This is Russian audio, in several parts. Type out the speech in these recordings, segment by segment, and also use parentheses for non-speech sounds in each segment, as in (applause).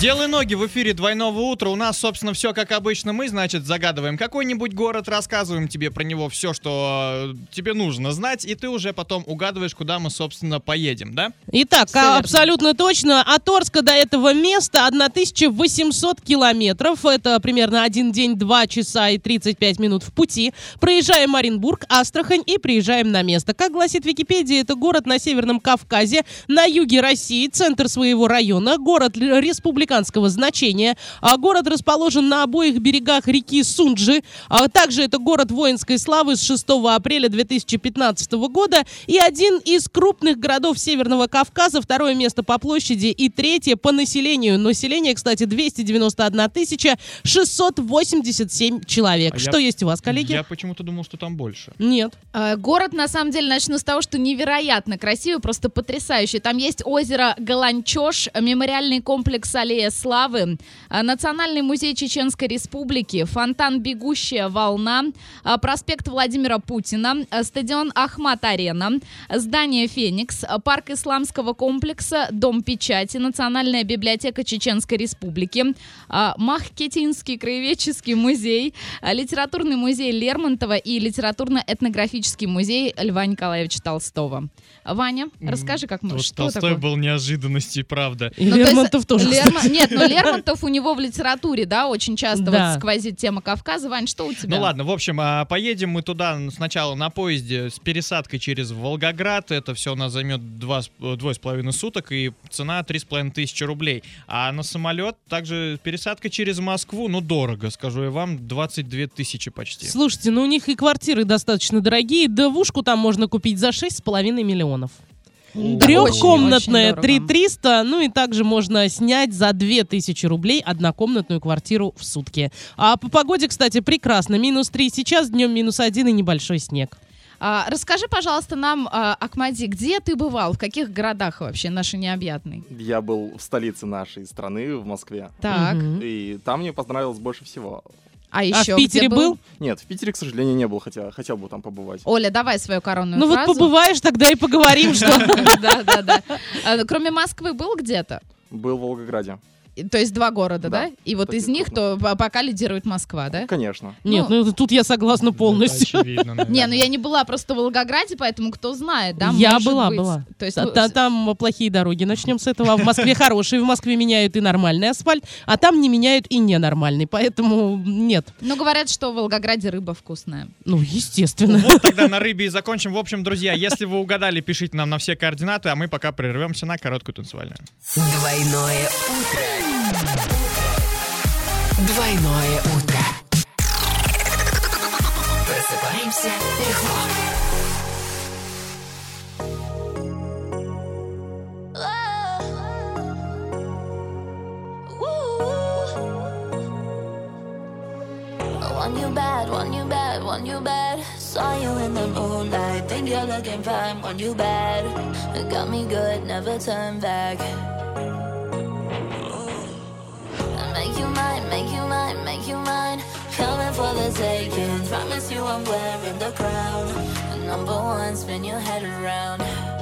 в эфире двойного утра. У нас, собственно, все как обычно. Мы, значит, загадываем какой-нибудь город, рассказываем тебе про него все, что э, тебе нужно знать, и ты уже потом угадываешь, куда мы, собственно, поедем, да? Итак, Всё верно. абсолютно точно. От Орска до этого места 1800 километров. Это примерно один день, 2 часа и 35 минут в пути. Проезжаем Оренбург, Астрахань и приезжаем на место. Как гласит Википедия, это город на Северном Кавказе, на юге России, центр своего района, город л- республиканского значения. А город расположен на обоих берегах реки Сунджи. А также это город воинской славы с 6 апреля 2015 года и один из крупных городов Северного Кавказа, второе место по площади и третье по населению. Население, кстати, 291 тысяча 687 человек. А Что я- есть у вас, коллеги? Я почему-то думал, что там больше. Нет. Э, Город, на самом деле, начну с того, что невероятно красивый, просто потрясающий. Там есть озеро Галанчош, мемориальный комплекс Аллея Славы, э, Национальный музей Чеченской Республики, фонтан Бегущая волна, э, проспект Владимира Путина, э, стадион Ахмат-Арена, здание Феникс, парк исламского комплекса, Дом печати, Национальная библиотека Чеченской Республики, Махкетинский краеведческий музей, литературный музей Лермонтова и литературно-этнографический музей Льва Николаевича Толстого. Ваня, расскажи, как мы... Вот что Толстой такое? был неожиданностью, правда. И Ну, то есть Лермонтов тоже. Кстати. Нет, ну Лермонтов у него в литературе, да, очень часто Да. вот сквозит тема Кавказа. Вань, что у тебя? Ну ладно, в общем, а, поедем мы туда сначала на поезде с пересадкой через Волгоград. Это все у нас займет два, с- двое с половиной суток и цена три с половиной тысячи рублей. А на самолет также пересадка через Москву, ну дорого, скажу я вам, 22 тысячи почти. Слушайте, ну у них и квартиры достаточно дорогие. Девушку там можно купить за 6,5 миллионов. Трехкомнатная очень- очень дорого. 3300, ну и также можно снять за 2000 рублей однокомнатную квартиру в сутки. А по погоде, кстати, прекрасно. Минус 3 сейчас, днем минус 1 и небольшой снег. А, расскажи, пожалуйста, нам, а, Акмади, где ты бывал, в каких городах вообще нашей необъятной? Я был в столице нашей страны, в Москве. Так, Мгм. И там мне понравилось больше всего. А А еще в Питере где был? Нет, в Питере, к сожалению, не был, хотя хотел бы там побывать. Оля, давай свою коронную Ну вот фразу. побываешь, тогда и поговорим, что... (laughs) Да, да, да. А, Кроме Москвы был где-то? Был в Волгограде. То есть два города, да? Да, И вот из них то по- пока лидирует Москва, да? Конечно. Нет, ну тут я согласна полностью. Это очевидно, Не, ну я не была просто в Волгограде, поэтому кто знает, да? Я была, быть. была. То есть, А ну, та- Там плохие дороги. Начнем с этого. А В Москве хорошие. В Москве меняют и нормальный асфальт, а там не меняют и ненормальный. Поэтому нет. ну, говорят, что в Волгограде рыба вкусная. Ну, естественно. Вот тогда на рыбе и закончим. В общем, друзья, если вы угадали, пишите нам на все координаты, а мы пока прервемся на короткую танцевальную. Двойное утро. Двойное утро. Просыпаемся легко. Want you bad, want you bad, want you bad. Saw you in the moonlight, think you're looking fine. Want you bad, it got me good, never turn back. Mine, make you mine, make you mine. Coming for the taking. Promise you I'm wearing the crown. Number one, spin your head around.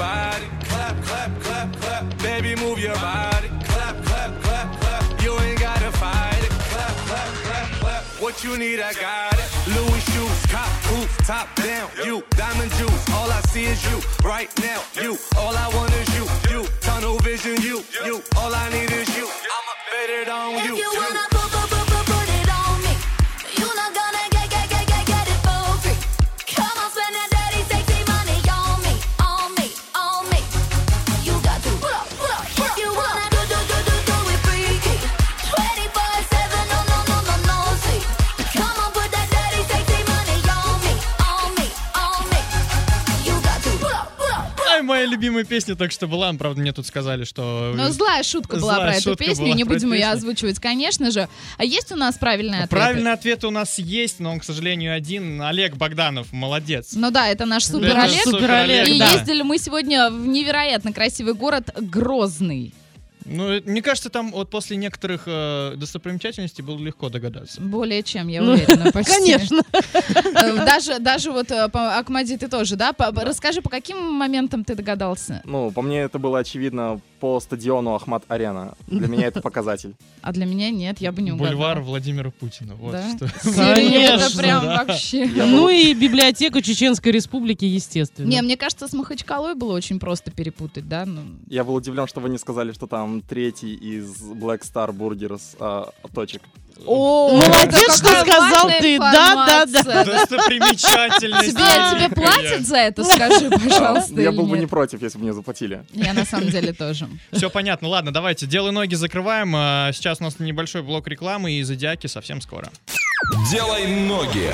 body. Clap, clap, clap, clap. Baby, move your body. Clap, clap, clap, clap. You ain't gotta fight it. Clap, clap, clap, clap. What you need, I got it. Louis shoes, cop coupe, top down. You, diamond juice. All I see is you right now. You, all I want is you. You, tunnel vision. You, you, all I need is you. I'ma bet it on you. If you wanna моя любимая песня только что была. Правда, мне тут сказали, что... Но злая шутка была Злая про эту песню, не будем ее озвучивать, конечно же. А есть у нас правильный ответ? Правильный ответ у нас есть, но он, к сожалению, один. Олег Богданов, молодец. Ну да, это наш супер Олег. Супер Олег, И ездили мы сегодня в невероятно красивый город Грозный. Ну, э, мне кажется, там вот после некоторых э, достопримечательностей было легко догадаться. Более чем, я Ну, уверена, (laughs) почти. Конечно. Э, Даже, даже вот э, по Акмади ты тоже, да? По- Расскажи, по каким моментам ты догадался? Ну, по мне это было очевидно по стадиону Ахмат-Арена. Для меня это (laughs) показатель. А для меня нет, я бы не угадала. Бульвар Владимира Путина. Вот Да? что. Конечно, прям да. вообще. Я Ну был- и библиотека Чеченской Республики, естественно. Не, мне кажется, с Махачкалой было очень просто перепутать, да? Ну, Я был удивлен, что вы не сказали, что там третий из Black Star Burgers а, точек. О, Молодец, это что сказал ты. Да, да, да. Достопримечательность. Тебе, тебе платят за это, скажи, пожалуйста. Я был бы не против, если бы мне заплатили. Я на самом деле тоже. Все понятно. Ладно, давайте. Делай ноги закрываем. А, Сейчас у нас небольшой блок рекламы и зодиаки совсем скоро. Делай ноги.